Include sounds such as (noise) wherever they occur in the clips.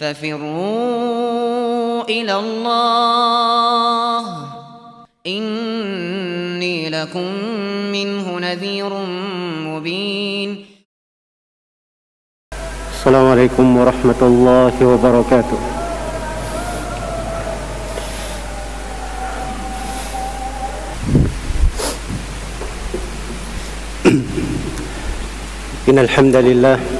ففروا إلى الله. إني لكم منه نذير مبين. السلام عليكم ورحمة الله وبركاته. (clears throat) إن الحمد لله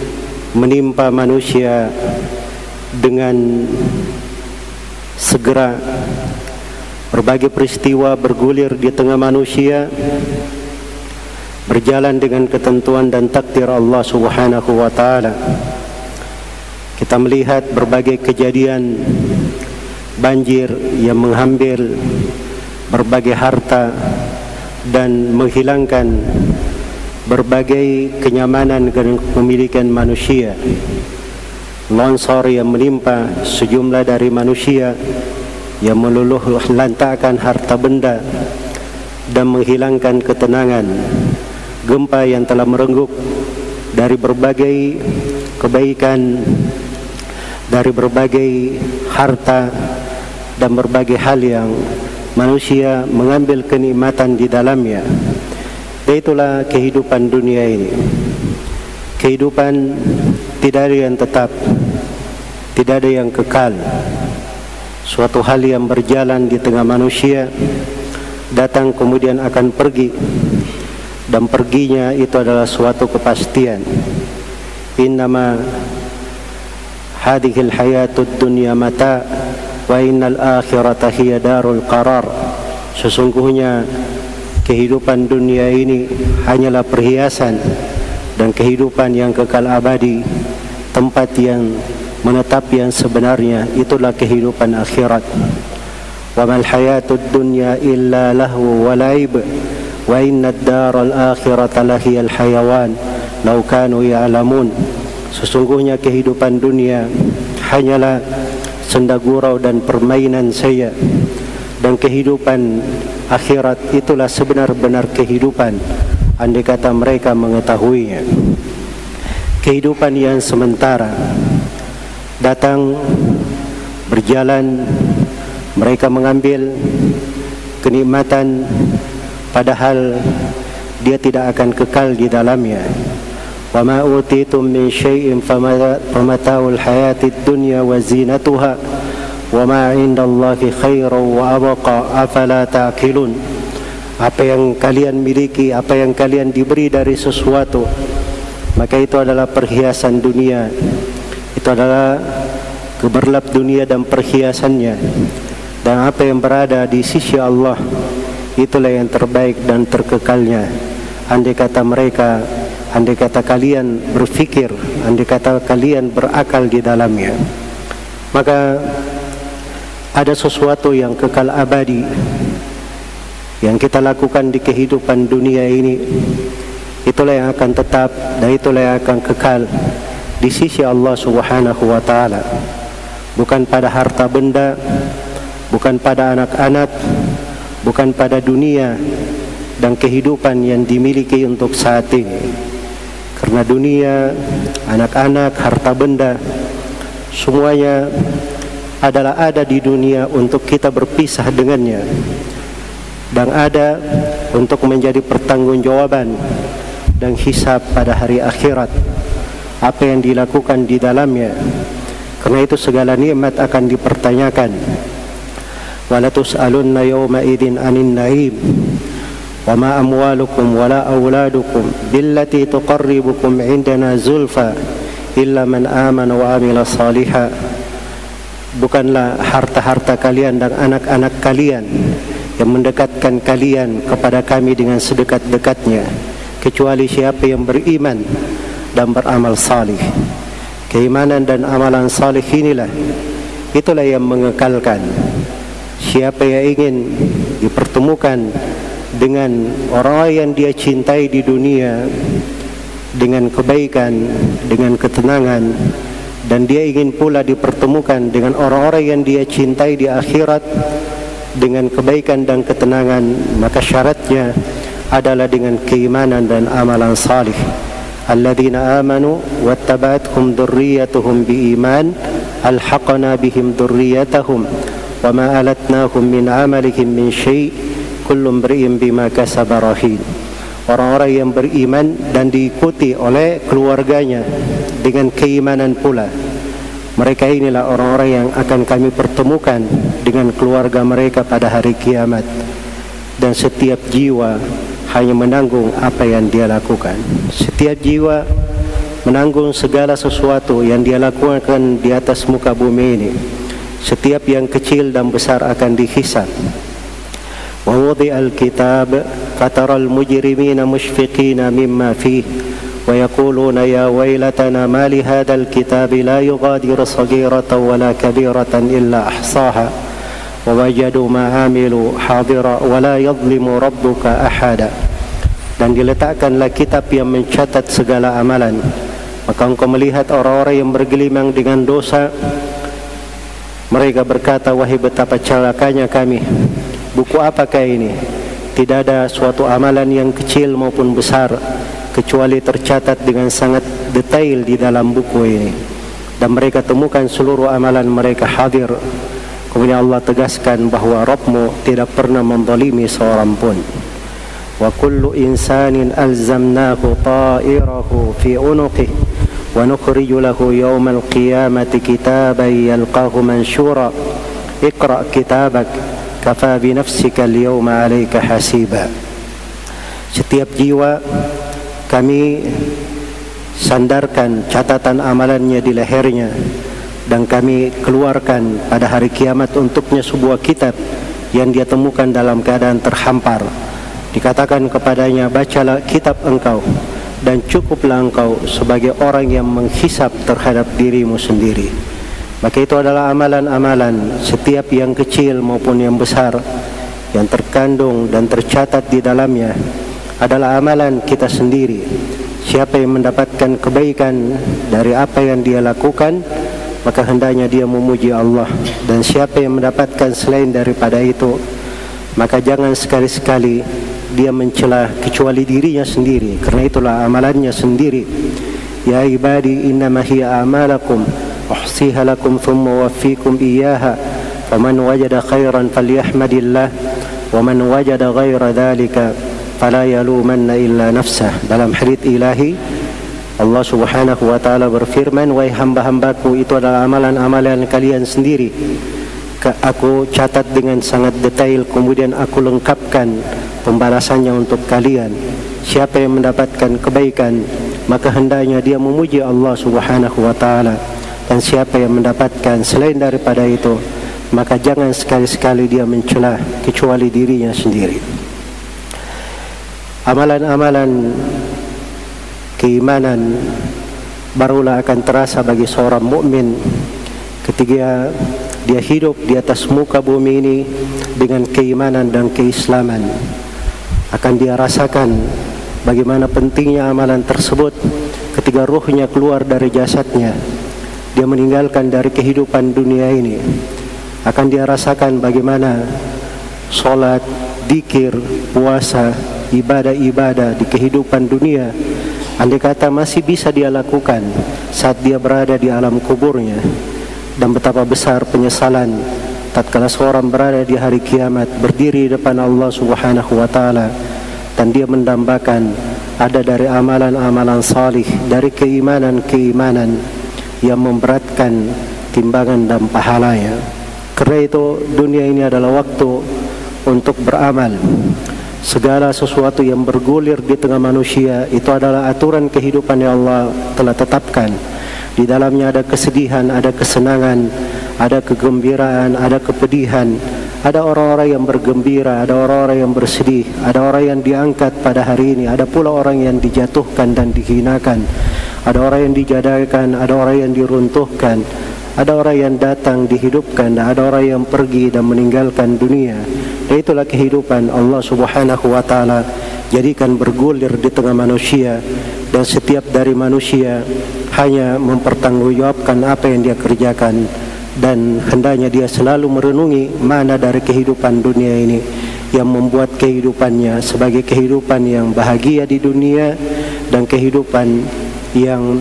menimpa manusia dengan segera. Berbagai peristiwa bergulir di tengah manusia berjalan dengan ketentuan dan takdir Allah Subhanahu wa taala. Kita melihat berbagai kejadian banjir yang menghambil berbagai harta dan menghilangkan berbagai kenyamanan dan kepemilikan manusia. Longsor yang menimpa sejumlah dari manusia yang meluluh lantakkan harta benda dan menghilangkan ketenangan. Gempa yang telah merenggut dari berbagai kebaikan dari berbagai harta dan berbagai hal yang manusia mengambil kenikmatan di dalamnya itulah kehidupan dunia ini. Kehidupan tidak ada yang tetap tidak ada yang kekal. Suatu hal yang berjalan di tengah manusia datang kemudian akan pergi. Dan perginya itu adalah suatu kepastian. Innama hadhil hayatud dunya mata wa innal akhirata hiya darul qarar. Sesungguhnya kehidupan dunia ini hanyalah perhiasan dan kehidupan yang kekal abadi tempat yang menetap yang sebenarnya itulah kehidupan akhirat. Wa mal hayatud dunya illa lahu wa laib wa inna ad-daral akhirata lahiyal hayawan law kanu ya'lamun. Sesungguhnya kehidupan dunia hanyalah senda gurau dan permainan saya dan kehidupan akhirat itulah sebenar-benar kehidupan. Andai kata mereka mengetahuinya. Kehidupan yang sementara datang berjalan mereka mengambil kenikmatan padahal dia tidak akan kekal di dalamnya. Wa ma utitum min shay'in famata'ul hayatid dunya wa zinatuha ma 'indallahi khairan wa abqa afala ta'qilun apa yang kalian miliki apa yang kalian diberi dari sesuatu maka itu adalah perhiasan dunia. Itu adalah keberlap dunia dan perhiasannya. Dan apa yang berada di sisi Allah itulah yang terbaik dan terkekalnya. Andai kata mereka andai kata kalian berfikir andai kata kalian berakal di dalamnya. Maka ada sesuatu yang kekal abadi yang kita lakukan di kehidupan dunia ini. Itulah yang akan tetap dan itulah yang akan kekal di sisi Allah Subhanahu wa taala. Bukan pada harta benda bukan pada anak-anak bukan pada dunia dan kehidupan yang dimiliki untuk saat ini. Karena dunia anak-anak harta benda semuanya adalah ada di dunia untuk kita berpisah dengannya. Dan ada untuk menjadi pertanggungjawaban dan hisab pada hari akhirat. Apa yang dilakukan di dalamnya. Karena itu segala nikmat akan dipertanyakan. Wala tus'alunna yawma idzin anin na'im. Wa ma amwalukum wala auladukum billati tuqarribukum indana zulfa illa man amana wa amila salihah bukanlah harta-harta kalian dan anak-anak kalian yang mendekatkan kalian kepada kami dengan sedekat-dekatnya kecuali siapa yang beriman dan beramal salih. Keimanan dan amalan salih inilah itulah yang mengekalkan. Siapa yang ingin dipertemukan dengan orang yang dia cintai di dunia dengan kebaikan, dengan ketenangan dan dia ingin pula dipertemukan dengan orang-orang yang dia cintai di akhirat dengan kebaikan dan ketenangan. Maka syaratnya adalah dengan keimanan dan amalan salih. Alladzina amanu wattaba'atkum dhurriyyatuhum biiman alhaqna bihim dhurriyyatahum wama alatnahum min amalihim min syai kullum bri'in bima kasaba rahin orang-orang yang beriman dan diikuti oleh keluarganya dengan keimanan pula mereka inilah orang-orang yang akan kami pertemukan dengan keluarga mereka pada hari kiamat dan setiap jiwa hanya menanggung apa yang dia lakukan. Setiap jiwa menanggung segala sesuatu yang dia lakukan di atas muka bumi ini. Setiap yang kecil dan besar akan dihisab. Wa wudi al-kitab fatara al-mujrimina mushfiqina mimma fih wa yaquluna ya waylatana ma li hadha al-kitab la yughadiru saghiratan wala kabiratan illa ahsaha ووجدوا ما عملوا حاضرا ولا يظلم ربك أحدا dan diletakkanlah kitab yang mencatat segala amalan maka engkau melihat orang-orang yang bergelimang dengan dosa mereka berkata wahai betapa celakanya kami buku apakah ini tidak ada suatu amalan yang kecil maupun besar kecuali tercatat dengan sangat detail di dalam buku ini dan mereka temukan seluruh amalan mereka hadir Kemudian Allah tegaskan bahawa Rabbmu tidak pernah menzalimi seorang pun. Wa kullu insanin alzamnahu ta'irahu fi unuqih wa nukhriju lahu yawmal qiyamati kitaban yalqahu manshura. Iqra kitabak kafa bi nafsika al-yawma 'alayka hasiba. Setiap jiwa kami sandarkan catatan amalannya di lehernya dan kami keluarkan pada hari kiamat untuknya sebuah kitab yang dia temukan dalam keadaan terhampar. Dikatakan kepadanya bacalah kitab engkau dan cukuplah engkau sebagai orang yang menghisap terhadap dirimu sendiri. Maka itu adalah amalan-amalan setiap yang kecil maupun yang besar yang terkandung dan tercatat di dalamnya adalah amalan kita sendiri. Siapa yang mendapatkan kebaikan dari apa yang dia lakukan maka hendaknya dia memuji Allah. Dan siapa yang mendapatkan selain daripada itu maka jangan sekali-sekali dia mencela kecuali dirinya sendiri. Karena itulah amalannya sendiri. Ya ibadi innama hiya amalakum. Uhsiha lakum thumma waffikum iyyaha. Faman wajada khairan falyahmadillah. Waman wajada ghaira dhalika fala yalumanna illa nafsah dalam hadis ilahi Allah subhanahu wa ta'ala berfirman Wahai hamba-hambaku itu adalah amalan-amalan kalian sendiri. Aku catat dengan sangat detail Kemudian aku lengkapkan pembalasannya untuk kalian. Siapa yang mendapatkan kebaikan Maka hendaknya dia memuji Allah subhanahu wa ta'ala. Dan siapa yang mendapatkan selain daripada itu Maka jangan sekali-sekali dia mencelah Kecuali dirinya sendiri Amalan-amalan keimanan barulah akan terasa bagi seorang mukmin ketika dia hidup di atas muka bumi ini dengan keimanan dan keislaman. Akan dia rasakan bagaimana pentingnya amalan tersebut ketika ruhnya keluar dari jasadnya. Dia meninggalkan dari kehidupan dunia ini. Akan dia rasakan bagaimana solat, dikir, puasa, ibadah-ibadah di kehidupan dunia andai kata masih bisa dia lakukan saat dia berada di alam kuburnya. Dan betapa besar penyesalan tatkala seorang berada di hari kiamat berdiri di depan Allah Subhanahu wa taala dan dia mendambakan ada dari amalan-amalan salih dari keimanan-keimanan yang memberatkan timbangan dan pahalanya. Kerana itu dunia ini adalah waktu untuk beramal segala sesuatu yang bergulir di tengah manusia itu adalah aturan kehidupan yang Allah telah tetapkan. Di dalamnya ada kesedihan, ada kesenangan, ada kegembiraan, ada kepedihan. Ada orang-orang yang bergembira, ada orang-orang yang bersedih ada orang yang diangkat pada hari ini ada pula orang yang dijatuhkan dan dihinakan. Ada orang yang dijadakan, ada orang yang diruntuhkan ada orang yang datang dihidupkan dan ada orang yang pergi dan meninggalkan dunia. Dan itulah kehidupan Allah subhanahu wa ta'ala. Jadikan bergulir di tengah manusia. Dan setiap dari manusia hanya mempertanggungjawabkan apa yang dia kerjakan. Dan hendaknya dia selalu merenungi mana dari kehidupan dunia ini yang membuat kehidupannya sebagai kehidupan yang bahagia di dunia dan kehidupan yang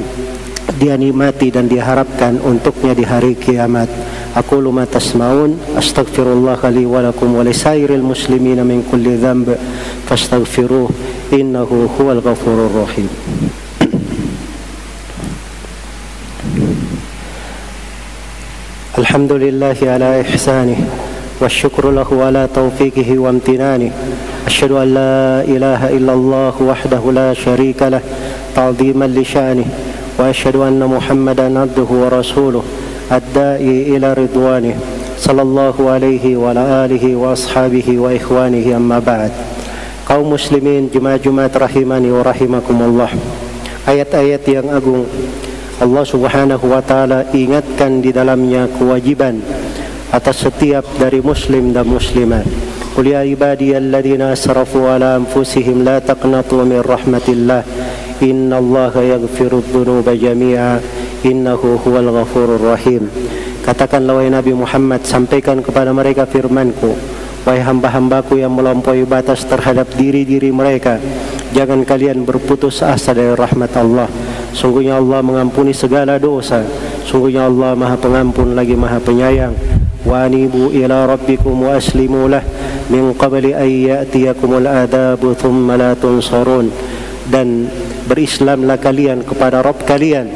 dia nikmati dan diharapkan untuknya di hari kiamat. Aku lumat tasmaun, astaghfirullah kali walakum walisairil muslimina min kulli dhamb, fastaghfiruh, innahu huwal ghafurur rahim. Alhamdulillah ala ihsanih wa syukru lahu ala tawfiqihi wa amtinani asyhadu an la ilaha illallah wahdahu la syarika lah ta'dhiman li واشهد ان محمدا عبده ورسوله الداعي الى رضوانه صلى الله عليه وعلى اله واصحابه واخوانه اما بعد kaum muslimin jemaah-jemaah rahimani wa rahimakumullah ayat-ayat yang agung Allah Subhanahu wa taala ingatkan di dalamnya kewajiban atas setiap dari muslim dan muslimat Qul ya ibadiyalladzina asrafu ala anfusihim la taqnatu min rahmatillah Inna Allah yaghfiru dhunuba jami'a. Innahu huwal ghafurur rahim. Katakanlah wahai Nabi Muhammad Sampaikan kepada mereka firmanku. Wahai hamba-hambaku yang melampaui batas terhadap diri-diri mereka Jangan kalian berputus asa dari rahmat Allah. Sungguhnya Allah mengampuni segala dosa. Sungguhnya Allah maha pengampun lagi maha penyayang. Wa anibu ila rabbikum wa aslimu lah. Min qabli ayyatiyakumul adabu thumma la tunsarun Dan berislamlah kalian kepada Rabb kalian.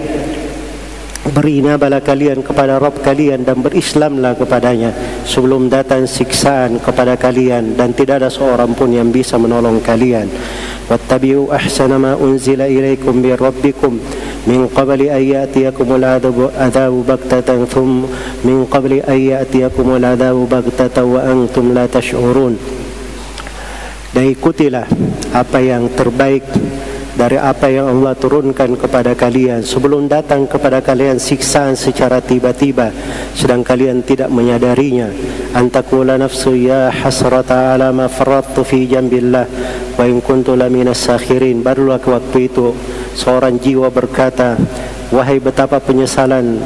Berinabalah kalian kepada Rabb kalian dan berislamlah kepadanya. Sebelum datang siksaan kepada kalian dan tidak ada seorang pun yang bisa menolong kalian. Wattabi'u ahsana ma unzila ilaikum bi rabbikum. Min qabli an ya'tiyakumul adzabu baghtatan thum. Min qabli an ya'tiyakumul adzabu baghtatan wa antum la tash'urun dan ikutilah apa yang terbaik dari apa yang Allah turunkan kepada kalian sebelum datang kepada kalian siksaan secara tiba-tiba. Sedang kalian tidak menyadarinya. Antakula nafsu ya hasrata ala ma faradtu fi jambillah wa in kuntu laminas sakhirin. Barulah waktu itu seorang jiwa berkata wahai betapa penyesalan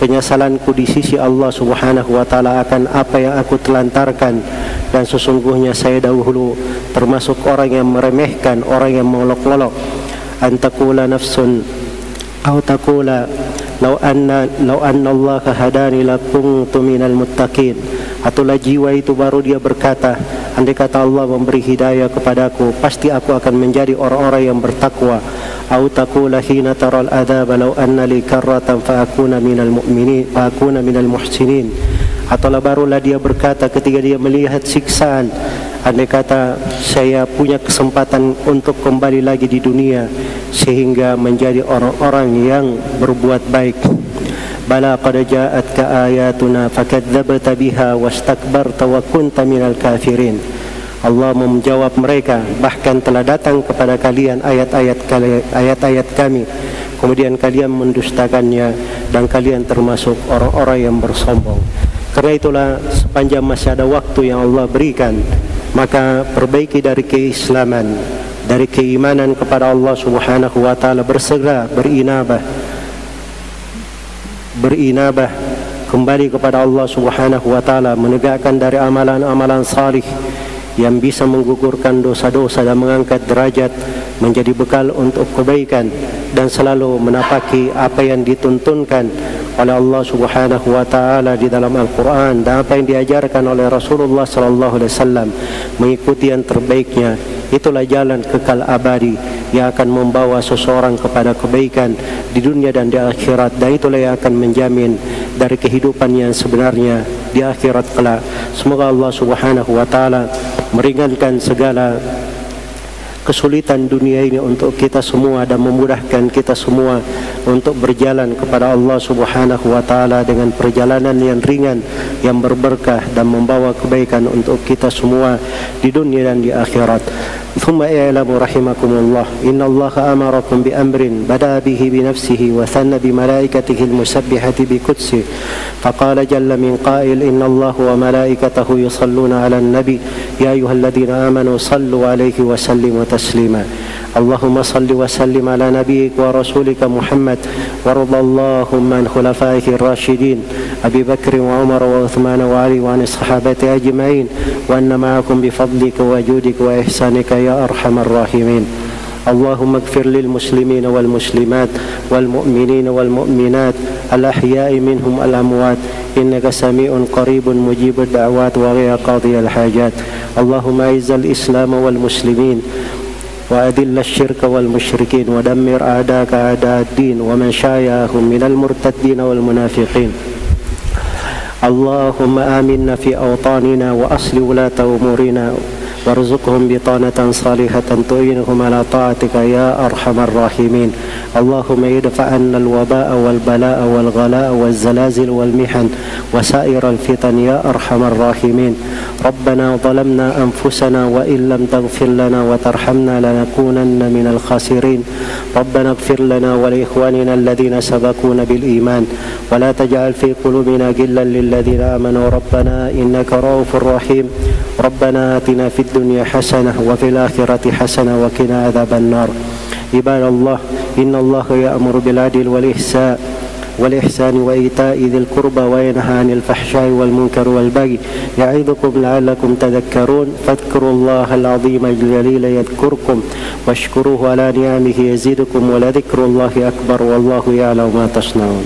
penyesalanku di sisi Allah Subhanahu wa taala akan apa yang aku telantarkan. Dan sesungguhnya saya dahulu termasuk orang yang meremehkan orang yang mengolok-olok. Antakula nafsun atau takula law anna law anna Allah hadani lakuntu minal muttaqin atulah jiwa itu baru dia berkata andai kata Allah memberi hidayah kepadaku pasti aku akan menjadi orang-orang yang bertakwa. Atau takula hina taral adab law anna li karratan fa akuna minal mu'minin fa akuna minal muhsinin. Atau barulah dia berkata ketika dia melihat siksaan andai kata saya punya kesempatan untuk kembali lagi di dunia sehingga menjadi orang-orang yang berbuat baik qad ja'atka ayatuna fakadzdzabta biha wastakbarta wa kunta minal kafirin. Allah menjawab mereka bahkan telah datang kepada kalian ayat-ayat ayat-ayat kami. Kemudian kalian mendustakannya dan kalian termasuk orang-orang yang bersombong. Karena itulah sepanjang masih ada waktu yang Allah berikan Maka perbaiki dari keislaman Dari keimanan kepada Allah subhanahu wa ta'ala Bersegera berinabah Berinabah kembali kepada Allah Subhanahu wa taala menegakkan dari amalan-amalan salih yang bisa menggugurkan dosa-dosa dan mengangkat derajat menjadi bekal untuk kebaikan dan selalu menapaki apa yang dituntunkan oleh Allah Subhanahu wa taala di dalam Al-Qur'an dan apa yang diajarkan oleh Rasulullah sallallahu alaihi wasallam mengikuti yang terbaiknya. Itulah jalan kekal abadi yang akan membawa seseorang kepada kebaikan di dunia dan di akhirat dan itulah yang akan menjamin dari kehidupan yang sebenarnya di akhirat kelak. Semoga Allah Subhanahu wa taala meringankan segala kesulitan dunia ini untuk kita semua dan memudahkan kita semua untuk berjalan kepada Allah Subhanahu wa taala dengan perjalanan yang ringan yang berberkah dan membawa kebaikan untuk kita semua di dunia dan di akhirat. ثم اعلموا رحمكم الله إن الله أمركم بأمر بدأ به بنفسه وثنى بملائكته المسبحة بقدسه فقال جل من قائل إن الله وملائكته يصلون على النبي يا أيها الذين آمنوا صلوا عليه وسلموا تسليما اللهم صل وسلم على نبيك ورسولك محمد وارض اللهم عن خلفائه الراشدين أبي بكر وعمر وعثمان وعلي وعن الصحابة أجمعين وأن معكم بفضلك وجودك وإحسانك يا أرحم الراحمين. اللهم اغفر للمسلمين والمسلمات والمؤمنين والمؤمنات الأحياء منهم الاموات إنك سميع قريب مجيب الدعوات وغير قاضي الحاجات. اللهم أعز الإسلام والمسلمين وأذل الشرك والمشركين ودمر أعداءك أعداء الدين ومن شايعهم من المرتدين والمنافقين. اللهم آمنا في أوطاننا وأصل ولاة أمورنا. وارزقهم بطانة صالحة تعينهم على طاعتك يا أرحم الراحمين. اللهم ادفع عنا الوباء والبلاء والغلاء والزلازل والمحن وسائر الفتن يا أرحم الراحمين. ربنا ظلمنا أنفسنا وإن لم تغفر لنا وترحمنا لنكونن من الخاسرين. ربنا اغفر لنا ولإخواننا الذين سبقونا بالإيمان. ولا تجعل في قلوبنا غلا للذين آمنوا. ربنا إنك رؤوف رحيم. ربنا آتنا في الدنيا حسنة وفي الآخرة حسنة وقنا عذاب النار. عباد الله إن الله يأمر بالعدل والإحسان والإحسان وإيتاء ذي القربى وينهى عن الفحشاء والمنكر والبغي يعظكم لعلكم تذكرون. فاذكروا الله العظيم الجليل يذكركم واشكروه على نعمه يزيدكم ولذكر الله أكبر والله يعلم ما تصنعون.